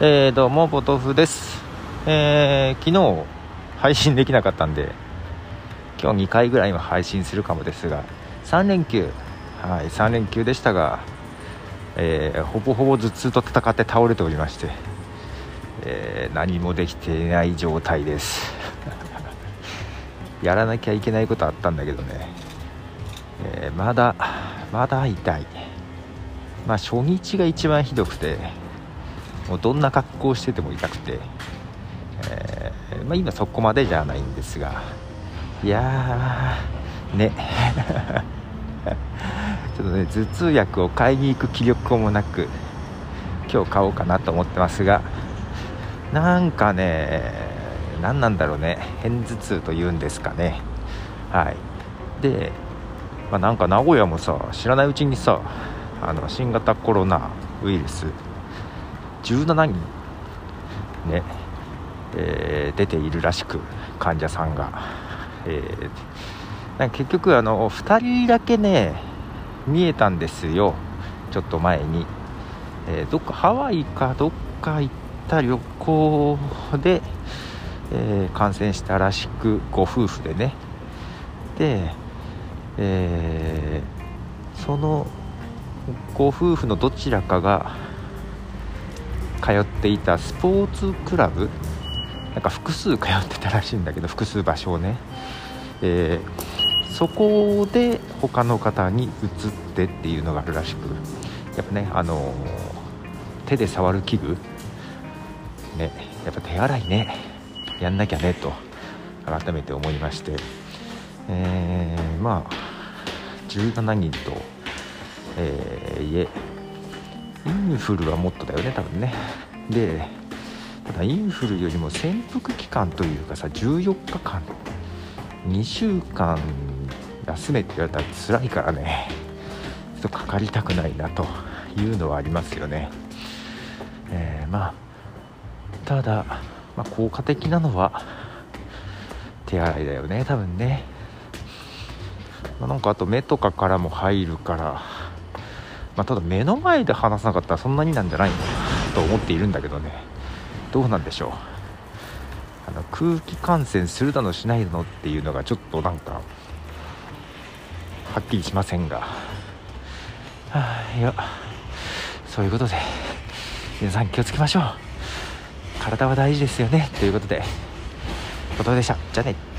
えー、どうもポトフです、えー、昨日配信できなかったんで今日2回ぐらいは配信するかもですが3連休。はい3連休でしたが、えー、ほぼほぼ頭痛と戦って倒れておりまして、え、何もできていない状態です。やらなきゃいけないことあったんだけどね、え、まだまだ痛い。まあ初日が一番ひどくてもうどんな格好をしてても痛くて、えー、まあ、今そこまでじゃないんですがいやーね。ちょっとね頭痛薬を買いに行く気力もなく今日買おうかなと思ってますがなんかね何なんだろうね。片頭痛というんですかね。はい。で、まあ、なんか名古屋もさ知らないうちにさあの新型コロナウイルス17人ね、えー、出ているらしく患者さんが、えー、結局あの2人だけね見えたんですよ。ちょっと前に、えー、どっかハワイかどっか行った旅行で、え感染したらしくご夫婦でね。で、えそのご夫婦のどちらかが通っていたスポーツクラブなんか複数通ってたらしいんだけど複数場所をね、えー、そこで他の方に移ってっていうのがあるらしくやっぱねあのー、手で触る器具ねやっぱ手洗いねやんなきゃねと改めて思いまして、えー、まあ17人と、えー、家インフルはもっとだよね多分ね。でただインフルよりも潜伏期間というかさ14日間。2週間休めって言われたら辛いからね。ちょっとかかりたくないなというのはありますよね。えー、まあただ、まあ、効果的なのは手洗いだよね多分ね、まあ、なんかあと目とかからも入るから。まあ、ただ目の前で話さなかったらそんなになんじゃないの？と思っているんだけどね。どうなんでしょう？あの空気感染するだのしないだのっていうのがちょっとなんかはっきりしませんが、はあ、いやそういうことで皆さん気をつけましょう。体は大事ですよね。ということでことでした。じゃあね。